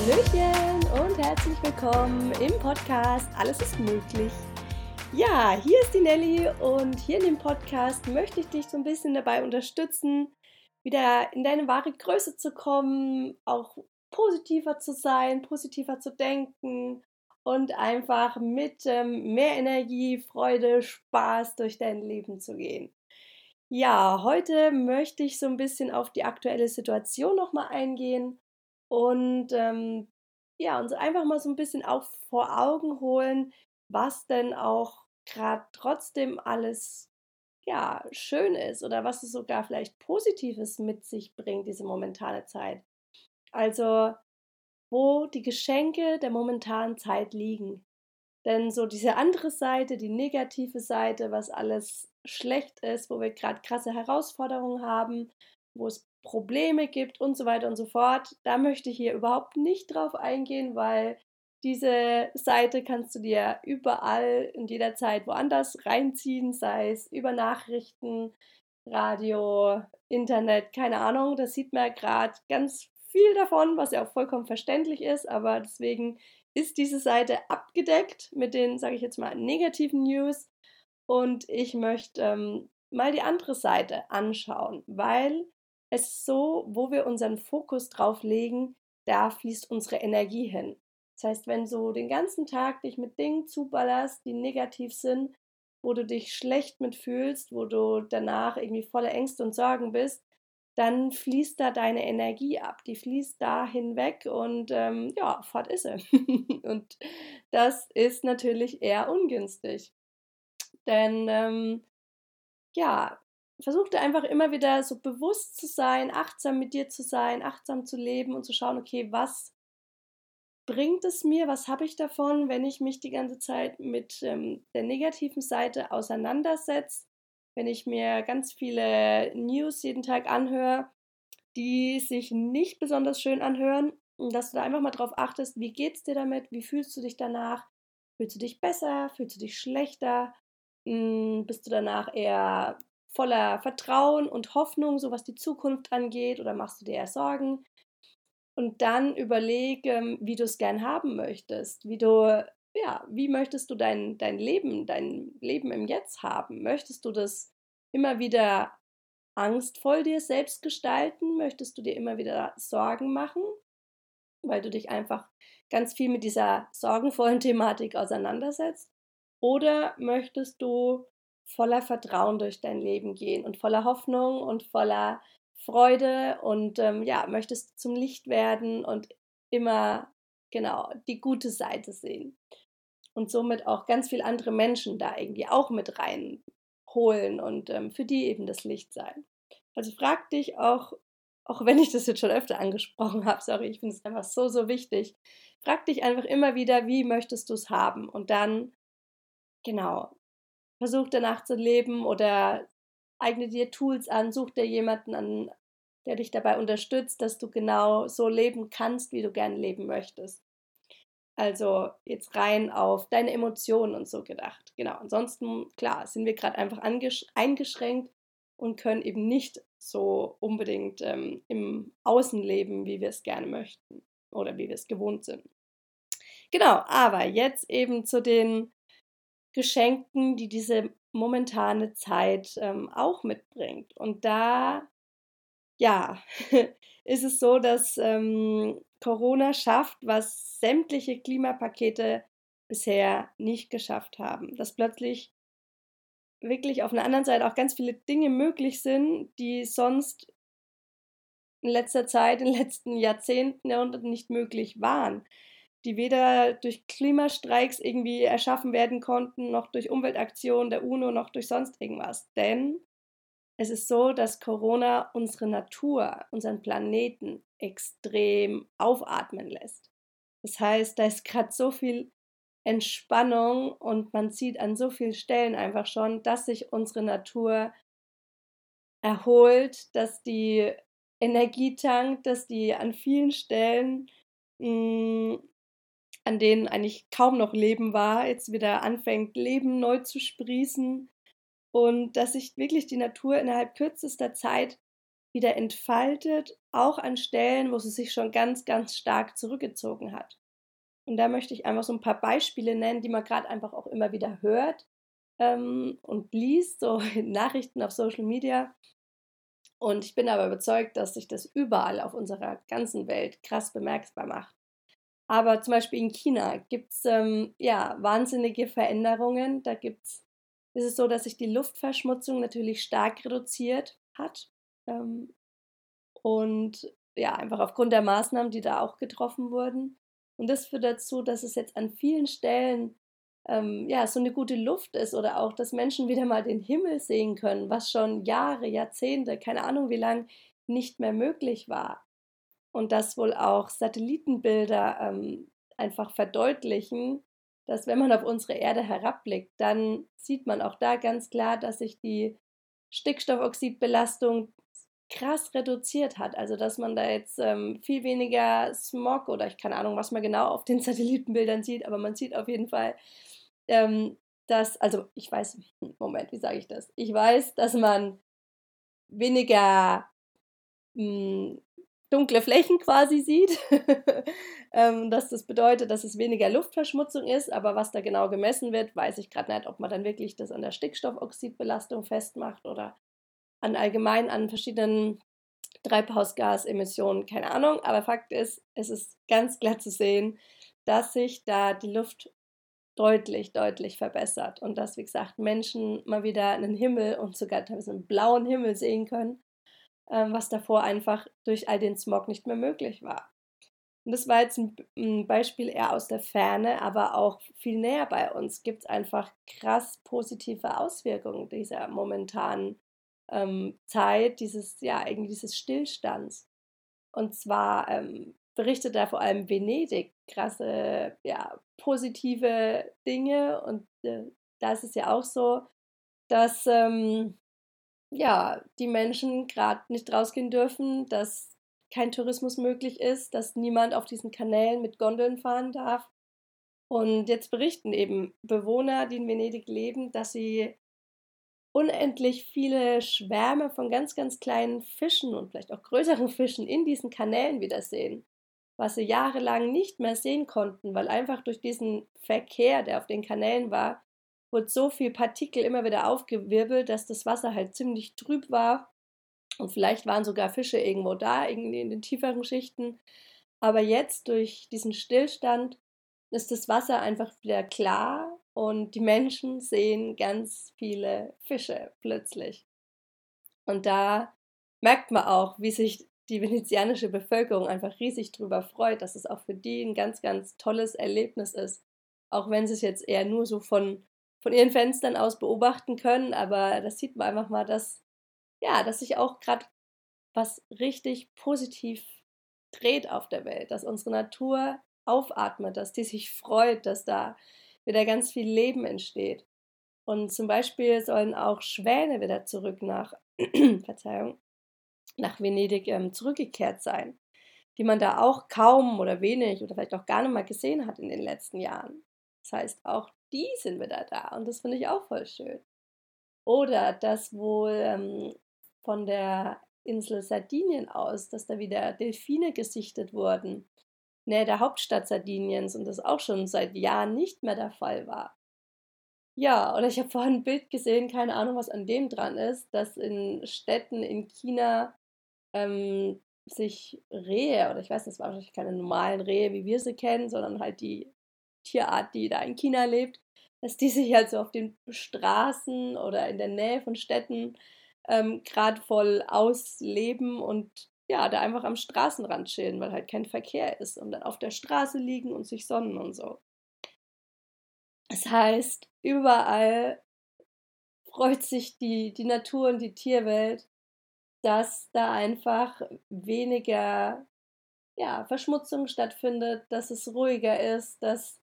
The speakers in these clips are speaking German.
Hallöchen und herzlich willkommen im Podcast Alles ist möglich. Ja, hier ist die Nelly und hier in dem Podcast möchte ich dich so ein bisschen dabei unterstützen, wieder in deine wahre Größe zu kommen, auch positiver zu sein, positiver zu denken und einfach mit ähm, mehr Energie, Freude, Spaß durch dein Leben zu gehen. Ja, heute möchte ich so ein bisschen auf die aktuelle Situation nochmal eingehen und ähm, ja, uns einfach mal so ein bisschen auch vor Augen holen, was denn auch gerade trotzdem alles ja schön ist oder was es sogar vielleicht Positives mit sich bringt, diese momentane Zeit. Also, wo die Geschenke der momentanen Zeit liegen. Denn so diese andere Seite, die negative Seite, was alles schlecht ist, wo wir gerade krasse Herausforderungen haben, wo es Probleme gibt und so weiter und so fort, da möchte ich hier überhaupt nicht drauf eingehen, weil diese Seite kannst du dir überall und jederzeit woanders reinziehen, sei es über Nachrichten, Radio, Internet, keine Ahnung. Das sieht man gerade ganz viel davon, was ja auch vollkommen verständlich ist, aber deswegen ist diese Seite abgedeckt mit den, sage ich jetzt mal, negativen News. Und ich möchte ähm, mal die andere Seite anschauen, weil es so, wo wir unseren Fokus drauf legen, da fließt unsere Energie hin. Das heißt, wenn du den ganzen Tag dich mit Dingen zuballerst, die negativ sind, wo du dich schlecht mitfühlst, wo du danach irgendwie voller Ängste und Sorgen bist, dann fließt da deine Energie ab. Die fließt da hinweg und ähm, ja, fort ist sie. und das ist natürlich eher ungünstig. Denn ähm, ja, versuch dir einfach immer wieder so bewusst zu sein, achtsam mit dir zu sein, achtsam zu leben und zu schauen, okay, was bringt es mir, was habe ich davon, wenn ich mich die ganze Zeit mit ähm, der negativen Seite auseinandersetze wenn ich mir ganz viele News jeden Tag anhöre, die sich nicht besonders schön anhören, dass du da einfach mal drauf achtest, wie geht's dir damit, wie fühlst du dich danach, fühlst du dich besser, fühlst du dich schlechter, hm, bist du danach eher voller Vertrauen und Hoffnung, so was die Zukunft angeht, oder machst du dir eher Sorgen? Und dann überleg, wie du es gern haben möchtest, wie du ja, wie möchtest du dein, dein Leben, dein Leben im Jetzt haben? Möchtest du das immer wieder angstvoll dir selbst gestalten? Möchtest du dir immer wieder Sorgen machen, weil du dich einfach ganz viel mit dieser sorgenvollen Thematik auseinandersetzt? Oder möchtest du voller Vertrauen durch dein Leben gehen und voller Hoffnung und voller Freude und ähm, ja, möchtest zum Licht werden und immer genau die gute Seite sehen und somit auch ganz viele andere Menschen da irgendwie auch mit reinholen und ähm, für die eben das Licht sein. Also frag dich auch, auch wenn ich das jetzt schon öfter angesprochen habe, sorry, ich finde es einfach so, so wichtig, frag dich einfach immer wieder, wie möchtest du es haben und dann, genau, versuch danach zu leben oder eigne dir Tools an, such dir jemanden an, der dich dabei unterstützt, dass du genau so leben kannst, wie du gerne leben möchtest. Also jetzt rein auf deine Emotionen und so gedacht. Genau. Ansonsten, klar, sind wir gerade einfach eingeschränkt und können eben nicht so unbedingt ähm, im Außen leben, wie wir es gerne möchten oder wie wir es gewohnt sind. Genau, aber jetzt eben zu den Geschenken, die diese momentane Zeit ähm, auch mitbringt. Und da, ja, ist es so, dass ähm, Corona schafft, was sämtliche Klimapakete bisher nicht geschafft haben. Dass plötzlich wirklich auf einer anderen Seite auch ganz viele Dinge möglich sind, die sonst in letzter Zeit, in den letzten Jahrzehnten, Jahrhunderten nicht möglich waren, die weder durch Klimastreiks irgendwie erschaffen werden konnten, noch durch Umweltaktionen der UNO, noch durch sonst irgendwas. Denn es ist so, dass Corona unsere Natur, unseren Planeten extrem aufatmen lässt. Das heißt, da ist gerade so viel Entspannung und man sieht an so vielen Stellen einfach schon, dass sich unsere Natur erholt, dass die Energie tankt, dass die an vielen Stellen, hm, an denen eigentlich kaum noch Leben war, jetzt wieder anfängt, Leben neu zu sprießen und dass sich wirklich die Natur innerhalb kürzester Zeit wieder entfaltet auch an Stellen, wo sie sich schon ganz, ganz stark zurückgezogen hat. Und da möchte ich einfach so ein paar Beispiele nennen, die man gerade einfach auch immer wieder hört ähm, und liest, so in Nachrichten auf Social Media. Und ich bin aber überzeugt, dass sich das überall auf unserer ganzen Welt krass bemerkbar macht. Aber zum Beispiel in China gibt es ähm, ja wahnsinnige Veränderungen. Da gibt's, ist es so, dass sich die Luftverschmutzung natürlich stark reduziert hat. Ähm, und ja, einfach aufgrund der Maßnahmen, die da auch getroffen wurden. Und das führt dazu, dass es jetzt an vielen Stellen ähm, ja so eine gute Luft ist oder auch, dass Menschen wieder mal den Himmel sehen können, was schon Jahre, Jahrzehnte, keine Ahnung wie lang nicht mehr möglich war und dass wohl auch Satellitenbilder ähm, einfach verdeutlichen, dass wenn man auf unsere Erde herabblickt, dann sieht man auch da ganz klar, dass sich die Stickstoffoxidbelastung krass reduziert hat. Also dass man da jetzt ähm, viel weniger Smog oder ich keine Ahnung, was man genau auf den Satellitenbildern sieht, aber man sieht auf jeden Fall, ähm, dass, also ich weiß, Moment, wie sage ich das? Ich weiß, dass man weniger hm, dunkle Flächen quasi sieht, ähm, dass das bedeutet, dass es weniger Luftverschmutzung ist, aber was da genau gemessen wird, weiß ich gerade nicht, ob man dann wirklich das an der Stickstoffoxidbelastung festmacht oder an allgemein an verschiedenen Treibhausgasemissionen, keine Ahnung, aber Fakt ist, es ist ganz klar zu sehen, dass sich da die Luft deutlich, deutlich verbessert und dass, wie gesagt, Menschen mal wieder einen Himmel und sogar teilweise einen blauen Himmel sehen können was davor einfach durch all den Smog nicht mehr möglich war. Und das war jetzt ein, ein Beispiel eher aus der Ferne, aber auch viel näher bei uns gibt es einfach krass positive Auswirkungen dieser momentanen ähm, Zeit, dieses, ja, irgendwie dieses Stillstands. Und zwar ähm, berichtet da vor allem Venedig krasse, ja, positive Dinge. Und äh, da ist es ja auch so, dass ähm, ja, die Menschen gerade nicht rausgehen dürfen, dass kein Tourismus möglich ist, dass niemand auf diesen Kanälen mit Gondeln fahren darf. Und jetzt berichten eben Bewohner, die in Venedig leben, dass sie unendlich viele Schwärme von ganz, ganz kleinen Fischen und vielleicht auch größeren Fischen in diesen Kanälen wiedersehen, was sie jahrelang nicht mehr sehen konnten, weil einfach durch diesen Verkehr, der auf den Kanälen war, wurde so viel Partikel immer wieder aufgewirbelt, dass das Wasser halt ziemlich trüb war. Und vielleicht waren sogar Fische irgendwo da, irgendwie in den tieferen Schichten. Aber jetzt durch diesen Stillstand ist das Wasser einfach wieder klar und die Menschen sehen ganz viele Fische plötzlich. Und da merkt man auch, wie sich die venezianische Bevölkerung einfach riesig darüber freut, dass es auch für die ein ganz, ganz tolles Erlebnis ist. Auch wenn sie es jetzt eher nur so von von ihren Fenstern aus beobachten können. Aber das sieht man einfach mal, dass, ja, dass sich auch gerade was richtig positiv dreht auf der Welt, dass unsere Natur aufatmet, dass die sich freut, dass da wieder ganz viel Leben entsteht. Und zum Beispiel sollen auch Schwäne wieder zurück nach, Verzeihung, nach Venedig ähm, zurückgekehrt sein, die man da auch kaum oder wenig oder vielleicht auch gar nicht mal gesehen hat in den letzten Jahren. Das heißt, auch die sind wieder da und das finde ich auch voll schön. Oder dass wohl ähm, von der Insel Sardinien aus, dass da wieder Delfine gesichtet wurden, nähe der Hauptstadt Sardiniens und das auch schon seit Jahren nicht mehr der Fall war. Ja, oder ich habe vorhin ein Bild gesehen, keine Ahnung, was an dem dran ist, dass in Städten in China ähm, sich Rehe, oder ich weiß, das waren wahrscheinlich keine normalen Rehe, wie wir sie kennen, sondern halt die Tierart, die da in China lebt, dass die sich halt so auf den Straßen oder in der Nähe von Städten ähm, gerade voll ausleben und ja, da einfach am Straßenrand chillen, weil halt kein Verkehr ist und dann auf der Straße liegen und sich sonnen und so. Das heißt, überall freut sich die, die Natur und die Tierwelt, dass da einfach weniger ja, Verschmutzung stattfindet, dass es ruhiger ist, dass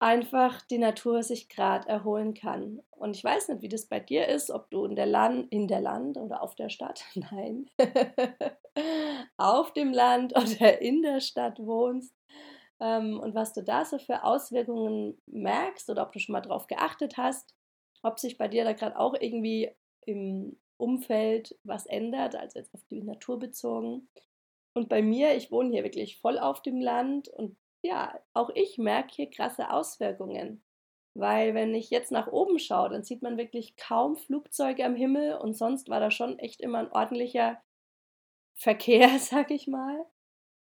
einfach die Natur sich gerade erholen kann. Und ich weiß nicht, wie das bei dir ist, ob du in der Land, in der Land oder auf der Stadt, nein, auf dem Land oder in der Stadt wohnst ähm, und was du da so für Auswirkungen merkst oder ob du schon mal drauf geachtet hast, ob sich bei dir da gerade auch irgendwie im Umfeld was ändert, also jetzt auf die Natur bezogen. Und bei mir, ich wohne hier wirklich voll auf dem Land und ja, auch ich merke hier krasse Auswirkungen. Weil wenn ich jetzt nach oben schaue, dann sieht man wirklich kaum Flugzeuge am Himmel und sonst war da schon echt immer ein ordentlicher Verkehr, sag ich mal.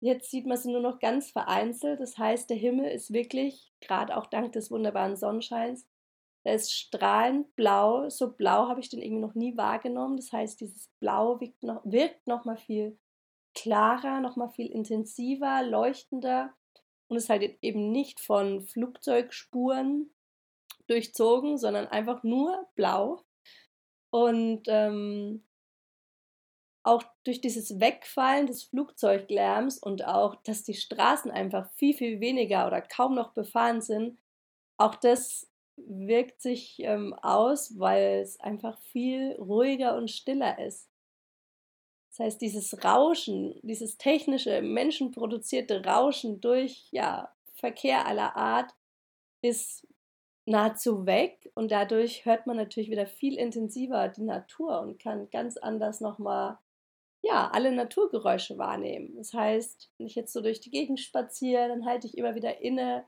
Jetzt sieht man sie nur noch ganz vereinzelt. Das heißt, der Himmel ist wirklich, gerade auch dank des wunderbaren Sonnenscheins, der ist strahlend blau. So blau habe ich den irgendwie noch nie wahrgenommen. Das heißt, dieses Blau wirkt noch, wirkt noch mal viel klarer, noch mal viel intensiver, leuchtender und ist halt eben nicht von Flugzeugspuren durchzogen, sondern einfach nur blau. Und ähm, auch durch dieses Wegfallen des Flugzeuglärms und auch, dass die Straßen einfach viel, viel weniger oder kaum noch befahren sind, auch das wirkt sich ähm, aus, weil es einfach viel ruhiger und stiller ist. Das heißt, dieses Rauschen, dieses technische, menschenproduzierte Rauschen durch ja, Verkehr aller Art ist nahezu weg und dadurch hört man natürlich wieder viel intensiver die Natur und kann ganz anders nochmal ja, alle Naturgeräusche wahrnehmen. Das heißt, wenn ich jetzt so durch die Gegend spaziere, dann halte ich immer wieder inne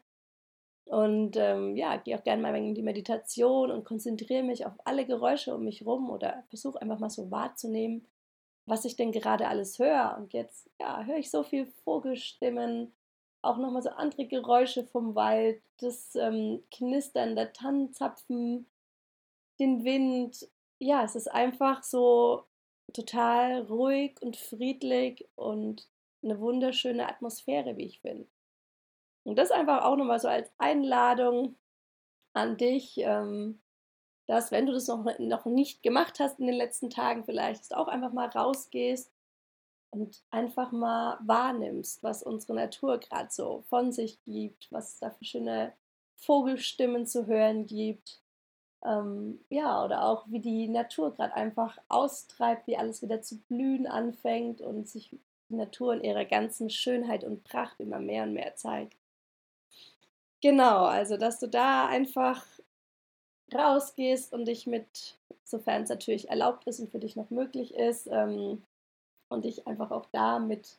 und ähm, ja, gehe auch gerne mal in die Meditation und konzentriere mich auf alle Geräusche um mich rum oder versuche einfach mal so wahrzunehmen, was ich denn gerade alles höre. Und jetzt ja, höre ich so viel Vogelstimmen, auch nochmal so andere Geräusche vom Wald, das ähm, Knistern der Tannenzapfen, den Wind. Ja, es ist einfach so total ruhig und friedlich und eine wunderschöne Atmosphäre, wie ich finde. Und das einfach auch nochmal so als Einladung an dich, ähm, dass wenn du das noch, noch nicht gemacht hast in den letzten Tagen vielleicht, dass du auch einfach mal rausgehst und einfach mal wahrnimmst, was unsere Natur gerade so von sich gibt, was es da für schöne Vogelstimmen zu hören gibt. Ähm, ja, oder auch wie die Natur gerade einfach austreibt, wie alles wieder zu blühen anfängt und sich die Natur in ihrer ganzen Schönheit und Pracht immer mehr und mehr zeigt. Genau, also dass du da einfach rausgehst und dich mit, sofern es natürlich erlaubt ist und für dich noch möglich ist, ähm, und dich einfach auch da mit,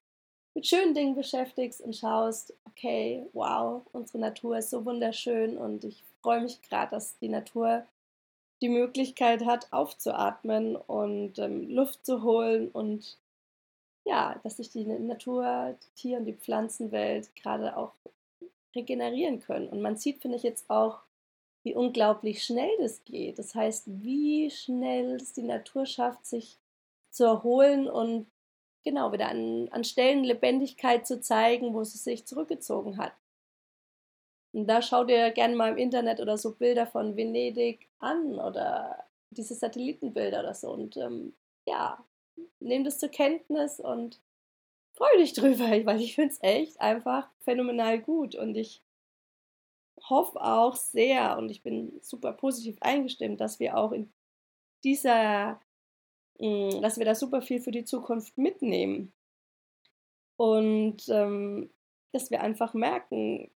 mit schönen Dingen beschäftigst und schaust, okay, wow, unsere Natur ist so wunderschön und ich freue mich gerade, dass die Natur die Möglichkeit hat, aufzuatmen und ähm, Luft zu holen und ja, dass sich die Natur, die Tier- und die Pflanzenwelt gerade auch regenerieren können. Und man sieht, finde ich, jetzt auch, wie unglaublich schnell das geht. Das heißt, wie schnell es die Natur schafft, sich zu erholen und genau wieder an, an Stellen Lebendigkeit zu zeigen, wo sie sich zurückgezogen hat. Und da schau dir gerne mal im Internet oder so Bilder von Venedig an oder diese Satellitenbilder oder so. Und ähm, ja, nimm das zur Kenntnis und freue dich drüber, weil ich finde es echt einfach phänomenal gut. Und ich hoffe auch sehr und ich bin super positiv eingestimmt, dass wir auch in dieser Mm, dass wir da super viel für die Zukunft mitnehmen. Und ähm, dass wir einfach merken,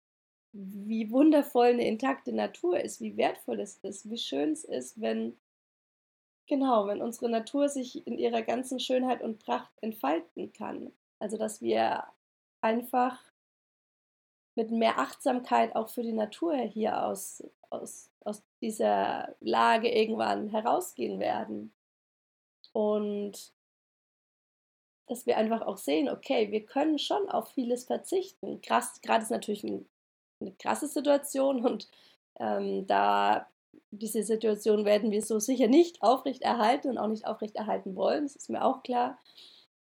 wie wundervoll eine intakte Natur ist, wie wertvoll es ist, wie schön es ist, wenn, genau, wenn unsere Natur sich in ihrer ganzen Schönheit und Pracht entfalten kann. Also, dass wir einfach mit mehr Achtsamkeit auch für die Natur hier aus, aus, aus dieser Lage irgendwann herausgehen werden. Und dass wir einfach auch sehen, okay, wir können schon auf vieles verzichten. Krass, gerade ist natürlich ein, eine krasse Situation und ähm, da diese Situation werden wir so sicher nicht aufrechterhalten und auch nicht aufrechterhalten wollen, das ist mir auch klar.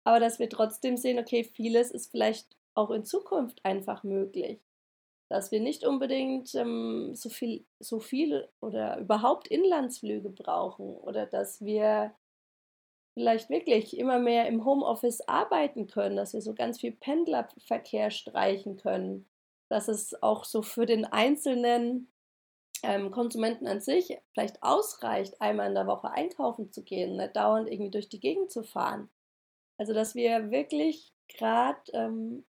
Aber dass wir trotzdem sehen, okay, vieles ist vielleicht auch in Zukunft einfach möglich. Dass wir nicht unbedingt ähm, so, viel, so viel oder überhaupt Inlandsflüge brauchen oder dass wir vielleicht wirklich immer mehr im Homeoffice arbeiten können, dass wir so ganz viel Pendlerverkehr streichen können, dass es auch so für den einzelnen ähm, Konsumenten an sich vielleicht ausreicht, einmal in der Woche einkaufen zu gehen, nicht dauernd irgendwie durch die Gegend zu fahren. Also dass wir wirklich gerade ähm,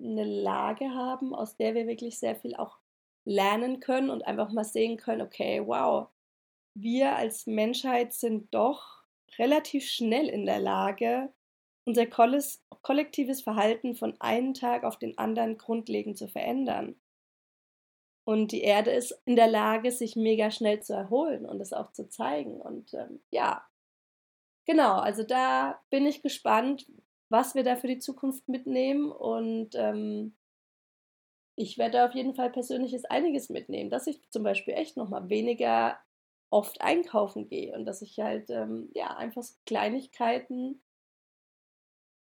eine Lage haben, aus der wir wirklich sehr viel auch lernen können und einfach mal sehen können, okay, wow, wir als Menschheit sind doch relativ schnell in der Lage, unser kollektives Verhalten von einem Tag auf den anderen grundlegend zu verändern. Und die Erde ist in der Lage, sich mega schnell zu erholen und es auch zu zeigen. Und ähm, ja, genau, also da bin ich gespannt, was wir da für die Zukunft mitnehmen. Und ähm, ich werde auf jeden Fall persönliches einiges mitnehmen, dass ich zum Beispiel echt nochmal weniger oft einkaufen gehe und dass ich halt ähm, ja einfach Kleinigkeiten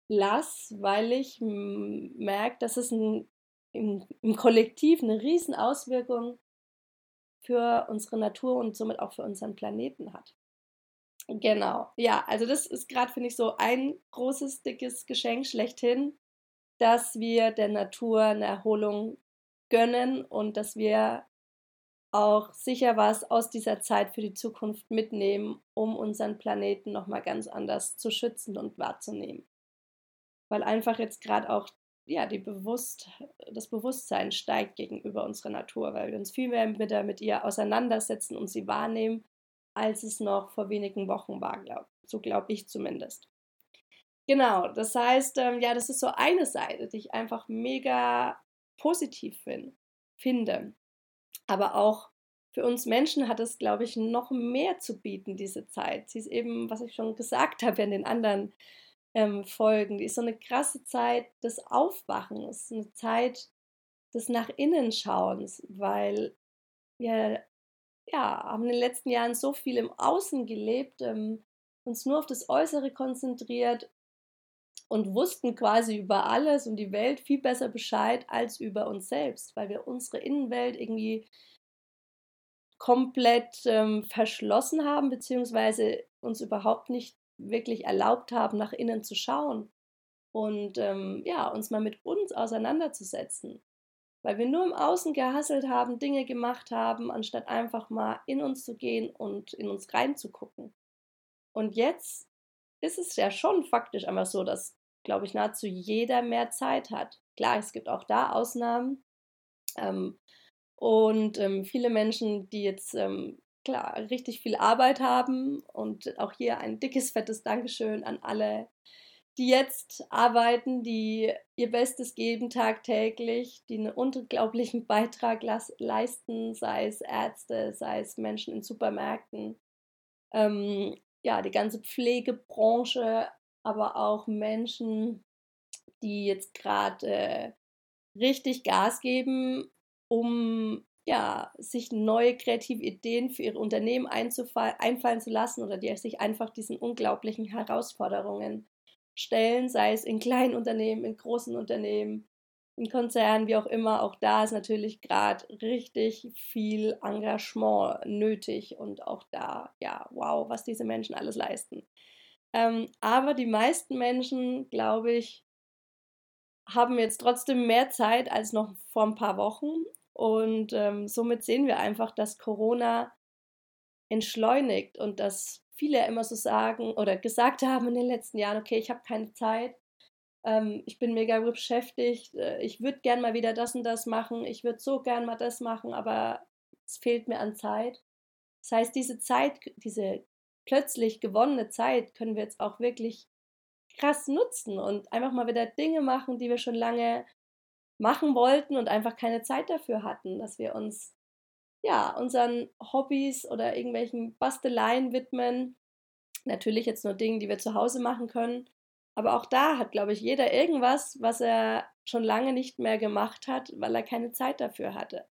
lasse, weil ich merke, dass es ein im, im Kollektiv eine riesen Auswirkung für unsere Natur und somit auch für unseren Planeten hat. Genau, ja, also das ist gerade, finde ich, so ein großes, dickes Geschenk schlechthin, dass wir der Natur eine Erholung gönnen und dass wir auch sicher was aus dieser Zeit für die Zukunft mitnehmen, um unseren Planeten nochmal ganz anders zu schützen und wahrzunehmen. Weil einfach jetzt gerade auch ja, die Bewusst, das Bewusstsein steigt gegenüber unserer Natur, weil wir uns viel mehr mit, mit ihr auseinandersetzen und sie wahrnehmen, als es noch vor wenigen Wochen war, glaub, so glaube ich zumindest. Genau, das heißt, ähm, ja, das ist so eine Seite, die ich einfach mega positiv find, finde. Aber auch für uns Menschen hat es, glaube ich, noch mehr zu bieten, diese Zeit. Sie ist eben, was ich schon gesagt habe in den anderen ähm, Folgen. Die ist so eine krasse Zeit des Aufwachens, eine Zeit des Nach innen Schauens, weil wir ja, haben in den letzten Jahren so viel im Außen gelebt, ähm, uns nur auf das Äußere konzentriert und wussten quasi über alles und die Welt viel besser Bescheid als über uns selbst, weil wir unsere Innenwelt irgendwie komplett ähm, verschlossen haben, beziehungsweise uns überhaupt nicht wirklich erlaubt haben, nach innen zu schauen und ähm, ja, uns mal mit uns auseinanderzusetzen. Weil wir nur im Außen gehasselt haben, Dinge gemacht haben, anstatt einfach mal in uns zu gehen und in uns reinzugucken. Und jetzt ist es ja schon faktisch einfach so, dass, glaube ich, nahezu jeder mehr Zeit hat. Klar, es gibt auch da Ausnahmen. Ähm, und ähm, viele Menschen, die jetzt ähm, klar richtig viel Arbeit haben. Und auch hier ein dickes, fettes Dankeschön an alle, die jetzt arbeiten, die ihr Bestes geben tagtäglich, die einen unglaublichen Beitrag leisten, sei es Ärzte, sei es Menschen in Supermärkten, ähm, ja, die ganze Pflegebranche, aber auch Menschen, die jetzt gerade äh, richtig Gas geben, um ja, sich neue kreative Ideen für ihre Unternehmen einfallen zu lassen oder die sich einfach diesen unglaublichen Herausforderungen stellen, sei es in kleinen Unternehmen, in großen Unternehmen, in Konzernen, wie auch immer. Auch da ist natürlich gerade richtig viel Engagement nötig und auch da, ja, wow, was diese Menschen alles leisten. Ähm, aber die meisten Menschen, glaube ich, haben jetzt trotzdem mehr Zeit als noch vor ein paar Wochen und ähm, somit sehen wir einfach, dass Corona entschleunigt und dass viele immer so sagen oder gesagt haben in den letzten Jahren, okay, ich habe keine Zeit, ähm, ich bin mega beschäftigt, äh, ich würde gern mal wieder das und das machen, ich würde so gern mal das machen, aber es fehlt mir an Zeit. Das heißt, diese Zeit, diese plötzlich gewonnene Zeit können wir jetzt auch wirklich krass nutzen und einfach mal wieder Dinge machen, die wir schon lange machen wollten und einfach keine Zeit dafür hatten, dass wir uns ja unseren Hobbys oder irgendwelchen Basteleien widmen. Natürlich jetzt nur Dinge, die wir zu Hause machen können. Aber auch da hat, glaube ich, jeder irgendwas, was er schon lange nicht mehr gemacht hat, weil er keine Zeit dafür hatte.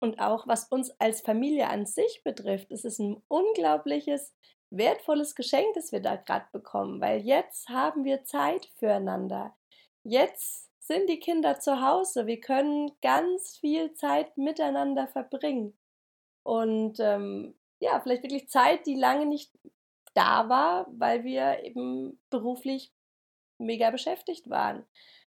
Und auch was uns als Familie an sich betrifft, ist es ein unglaubliches, wertvolles Geschenk, das wir da gerade bekommen, weil jetzt haben wir Zeit füreinander. Jetzt sind die Kinder zu Hause. Wir können ganz viel Zeit miteinander verbringen. Und ähm, ja, vielleicht wirklich Zeit, die lange nicht da war, weil wir eben beruflich mega beschäftigt waren.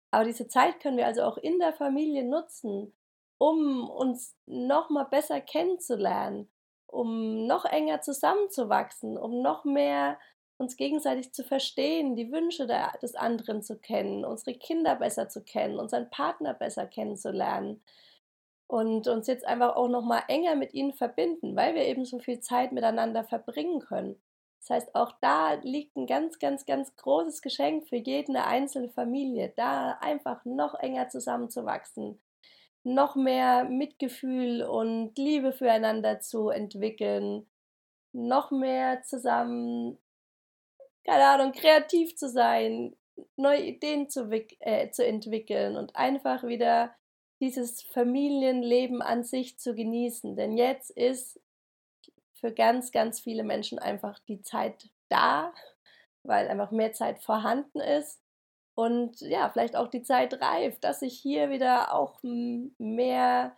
Aber diese Zeit können wir also auch in der Familie nutzen, um uns noch mal besser kennenzulernen, um noch enger zusammenzuwachsen, um noch mehr uns gegenseitig zu verstehen, die Wünsche der, des anderen zu kennen, unsere Kinder besser zu kennen, unseren Partner besser kennenzulernen und uns jetzt einfach auch noch mal enger mit ihnen verbinden, weil wir eben so viel Zeit miteinander verbringen können. Das heißt, auch da liegt ein ganz, ganz, ganz großes Geschenk für jede einzelne Familie, da einfach noch enger zusammenzuwachsen, noch mehr Mitgefühl und Liebe füreinander zu entwickeln, noch mehr zusammen, keine Ahnung, kreativ zu sein, neue Ideen zu, äh, zu entwickeln und einfach wieder dieses Familienleben an sich zu genießen. Denn jetzt ist für ganz, ganz viele Menschen einfach die Zeit da, weil einfach mehr Zeit vorhanden ist. Und ja, vielleicht auch die Zeit reift, dass sich hier wieder auch mehr,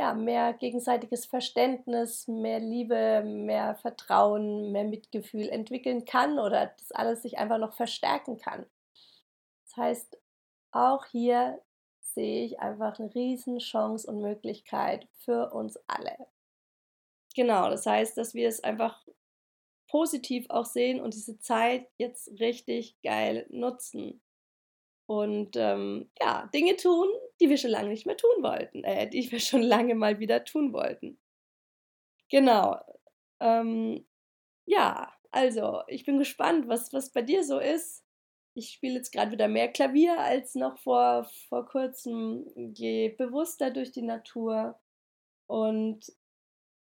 ja, mehr gegenseitiges Verständnis, mehr Liebe, mehr Vertrauen, mehr Mitgefühl entwickeln kann oder das alles sich einfach noch verstärken kann. Das heißt, auch hier sehe ich einfach eine Riesenchance und Möglichkeit für uns alle. Genau, das heißt, dass wir es einfach positiv auch sehen und diese Zeit jetzt richtig geil nutzen. Und ähm, ja, Dinge tun, die wir schon lange nicht mehr tun wollten, äh, die wir schon lange mal wieder tun wollten. Genau. Ähm, ja, also ich bin gespannt, was, was bei dir so ist. Ich spiele jetzt gerade wieder mehr Klavier als noch vor, vor kurzem. Gehe bewusster durch die Natur. Und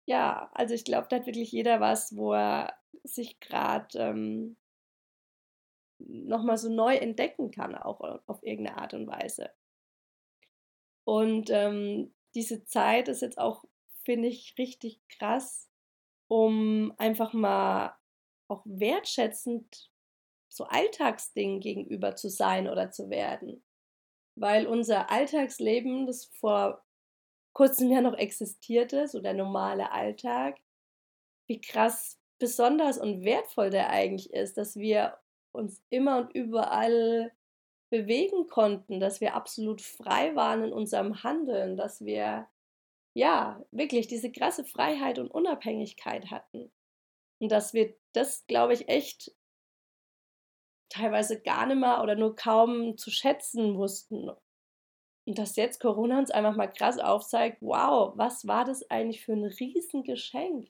ja, also ich glaube, da hat wirklich jeder was, wo er sich gerade ähm, nochmal so neu entdecken kann, auch auf irgendeine Art und Weise. Und ähm, diese Zeit ist jetzt auch, finde ich, richtig krass, um einfach mal auch wertschätzend so Alltagsdingen gegenüber zu sein oder zu werden. Weil unser Alltagsleben, das vor kurzem ja noch existierte, so der normale Alltag, wie krass besonders und wertvoll der eigentlich ist, dass wir uns immer und überall bewegen konnten, dass wir absolut frei waren in unserem Handeln, dass wir ja wirklich diese krasse Freiheit und Unabhängigkeit hatten. Und dass wir das, glaube ich, echt teilweise gar nicht mehr oder nur kaum zu schätzen wussten und dass jetzt Corona uns einfach mal krass aufzeigt, wow, was war das eigentlich für ein Riesengeschenk?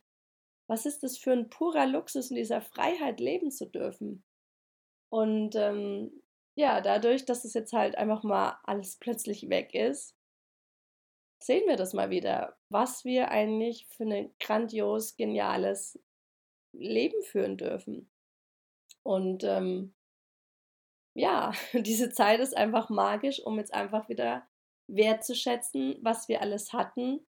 Was ist das für ein purer Luxus, in dieser Freiheit leben zu dürfen? Und ähm, ja, dadurch, dass es jetzt halt einfach mal alles plötzlich weg ist, sehen wir das mal wieder, was wir eigentlich für ein grandios, geniales Leben führen dürfen. Und ähm, ja, diese Zeit ist einfach magisch, um jetzt einfach wieder wertzuschätzen, was wir alles hatten.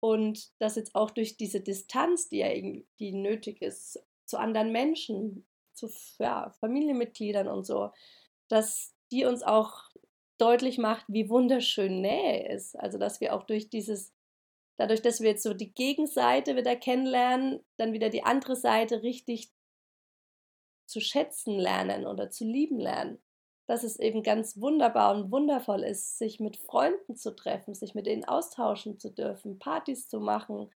Und das jetzt auch durch diese Distanz, die ja irgendwie nötig ist, zu anderen Menschen, zu ja, Familienmitgliedern und so, dass die uns auch deutlich macht, wie wunderschön Nähe ist. Also dass wir auch durch dieses, dadurch, dass wir jetzt so die Gegenseite wieder kennenlernen, dann wieder die andere Seite richtig zu schätzen lernen oder zu lieben lernen. Dass es eben ganz wunderbar und wundervoll ist, sich mit Freunden zu treffen, sich mit ihnen austauschen zu dürfen, Partys zu machen,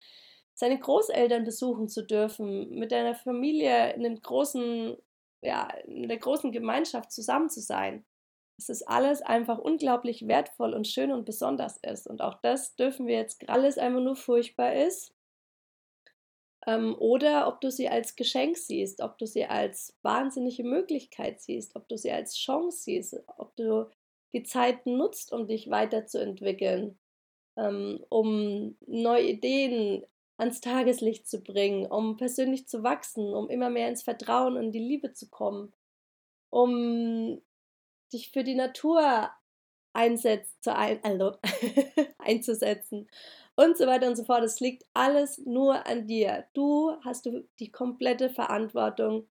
seine Großeltern besuchen zu dürfen, mit deiner Familie in, einem großen, ja, in der großen Gemeinschaft zusammen zu sein. Dass das alles einfach unglaublich wertvoll und schön und besonders ist. Und auch das dürfen wir jetzt alles einfach nur furchtbar ist ähm, oder ob du sie als Geschenk siehst, ob du sie als wahnsinnige Möglichkeit siehst, ob du sie als Chance siehst, ob du die Zeit nutzt, um dich weiterzuentwickeln, ähm, um neue Ideen ans Tageslicht zu bringen, um persönlich zu wachsen, um immer mehr ins Vertrauen und die Liebe zu kommen, um dich für die Natur einsetzt, also einzusetzen und so weiter und so fort. Es liegt alles nur an dir. Du hast die komplette Verantwortung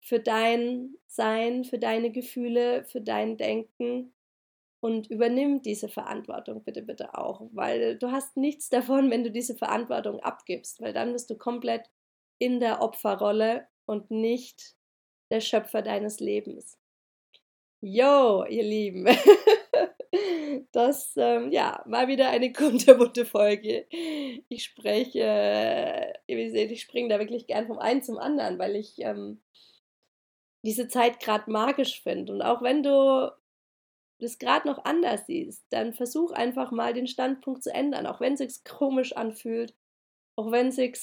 für dein Sein, für deine Gefühle, für dein Denken und übernimm diese Verantwortung bitte, bitte auch, weil du hast nichts davon, wenn du diese Verantwortung abgibst, weil dann bist du komplett in der Opferrolle und nicht der Schöpfer deines Lebens. Yo, ihr Lieben. Das ähm, ja, war wieder eine kunterbunte Folge. Ich spreche, äh, ihr seht, ich springe da wirklich gern vom einen zum anderen, weil ich ähm, diese Zeit gerade magisch finde. Und auch wenn du das gerade noch anders siehst, dann versuch einfach mal den Standpunkt zu ändern, auch wenn es sich komisch anfühlt, auch wenn es sich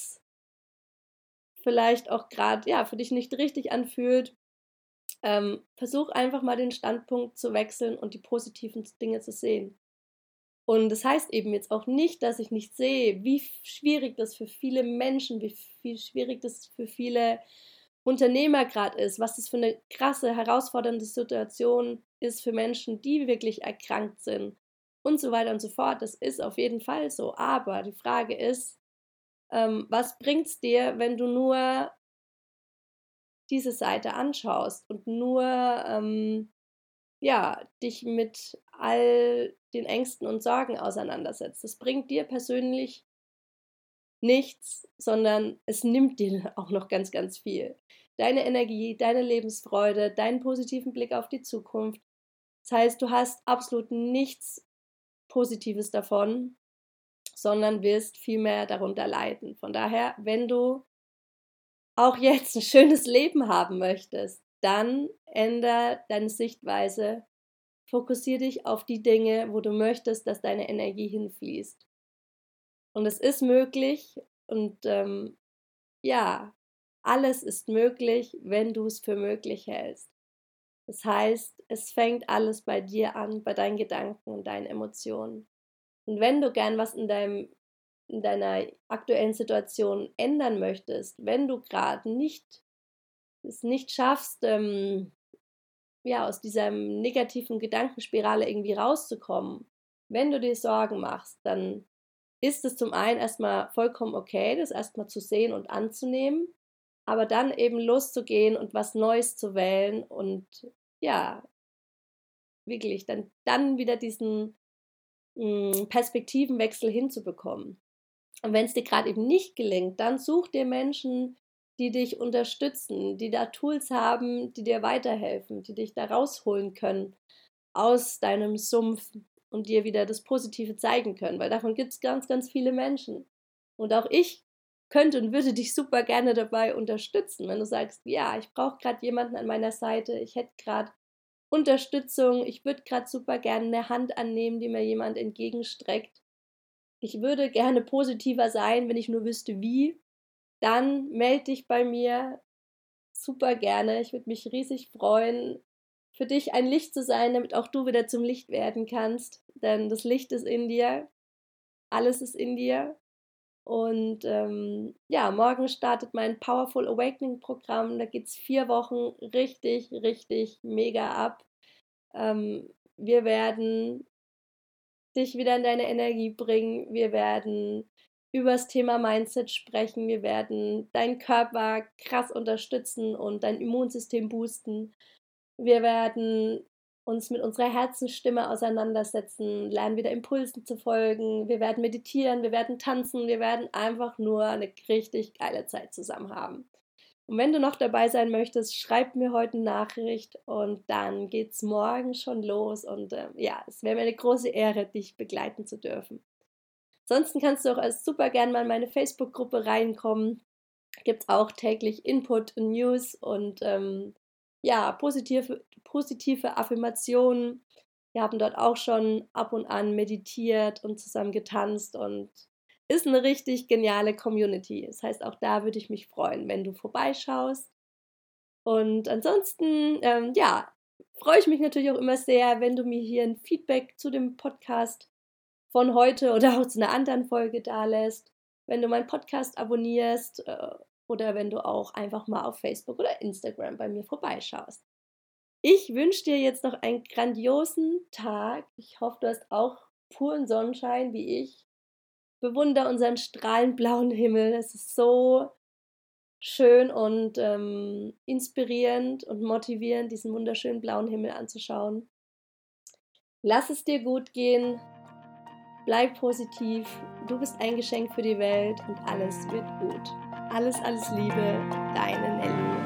vielleicht auch gerade ja für dich nicht richtig anfühlt, ähm, versuch einfach mal den Standpunkt zu wechseln und die positiven Dinge zu sehen. Und das heißt eben jetzt auch nicht, dass ich nicht sehe, wie schwierig das für viele Menschen, wie viel schwierig das für viele Unternehmer gerade ist, was das für eine krasse, herausfordernde Situation ist für Menschen, die wirklich erkrankt sind und so weiter und so fort. Das ist auf jeden Fall so. Aber die Frage ist, ähm, was bringt es dir, wenn du nur diese Seite anschaust und nur ähm, ja, dich mit all den Ängsten und Sorgen auseinandersetzt. Das bringt dir persönlich nichts, sondern es nimmt dir auch noch ganz, ganz viel. Deine Energie, deine Lebensfreude, deinen positiven Blick auf die Zukunft. Das heißt, du hast absolut nichts Positives davon, sondern wirst vielmehr darunter leiden. Von daher, wenn du auch jetzt ein schönes Leben haben möchtest, dann ändere deine Sichtweise. Fokussiere dich auf die Dinge, wo du möchtest, dass deine Energie hinfließt. Und es ist möglich und ähm, ja, alles ist möglich, wenn du es für möglich hältst. Das heißt, es fängt alles bei dir an, bei deinen Gedanken und deinen Emotionen. Und wenn du gern was in deinem in deiner aktuellen Situation ändern möchtest, wenn du gerade nicht es nicht schaffst, ähm, ja, aus dieser negativen Gedankenspirale irgendwie rauszukommen, wenn du dir Sorgen machst, dann ist es zum einen erstmal vollkommen okay, das erstmal zu sehen und anzunehmen, aber dann eben loszugehen und was Neues zu wählen und ja, wirklich dann, dann wieder diesen mh, hm, Perspektivenwechsel hinzubekommen. Und wenn es dir gerade eben nicht gelingt, dann such dir Menschen, die dich unterstützen, die da Tools haben, die dir weiterhelfen, die dich da rausholen können aus deinem Sumpf und dir wieder das Positive zeigen können, weil davon gibt es ganz, ganz viele Menschen. Und auch ich könnte und würde dich super gerne dabei unterstützen, wenn du sagst, ja, ich brauche gerade jemanden an meiner Seite, ich hätte gerade Unterstützung, ich würde gerade super gerne eine Hand annehmen, die mir jemand entgegenstreckt ich würde gerne positiver sein, wenn ich nur wüsste, wie, dann melde dich bei mir super gerne. Ich würde mich riesig freuen, für dich ein Licht zu sein, damit auch du wieder zum Licht werden kannst. Denn das Licht ist in dir, alles ist in dir. Und ähm, ja, morgen startet mein Powerful Awakening Programm. Da geht es vier Wochen richtig, richtig mega ab. Ähm, wir werden dich wieder in deine Energie bringen. Wir werden über das Thema Mindset sprechen. Wir werden deinen Körper krass unterstützen und dein Immunsystem boosten. Wir werden uns mit unserer Herzensstimme auseinandersetzen, lernen wieder Impulsen zu folgen. Wir werden meditieren, wir werden tanzen, wir werden einfach nur eine richtig geile Zeit zusammen haben. Und wenn du noch dabei sein möchtest, schreib mir heute eine Nachricht und dann geht's morgen schon los. Und äh, ja, es wäre mir eine große Ehre, dich begleiten zu dürfen. Ansonsten kannst du auch super gern mal in meine Facebook-Gruppe reinkommen. Gibt es auch täglich Input und News und ähm, ja, positive, positive Affirmationen. Wir haben dort auch schon ab und an meditiert und zusammen getanzt und ist eine richtig geniale Community. Das heißt, auch da würde ich mich freuen, wenn du vorbeischaust. Und ansonsten, ähm, ja, freue ich mich natürlich auch immer sehr, wenn du mir hier ein Feedback zu dem Podcast von heute oder auch zu einer anderen Folge da lässt, wenn du meinen Podcast abonnierst äh, oder wenn du auch einfach mal auf Facebook oder Instagram bei mir vorbeischaust. Ich wünsche dir jetzt noch einen grandiosen Tag. Ich hoffe, du hast auch puren Sonnenschein wie ich bewundere unseren strahlend blauen Himmel. Es ist so schön und ähm, inspirierend und motivierend, diesen wunderschönen blauen Himmel anzuschauen. Lass es dir gut gehen. Bleib positiv. Du bist ein Geschenk für die Welt und alles wird gut. Alles, alles Liebe, deine Nelly.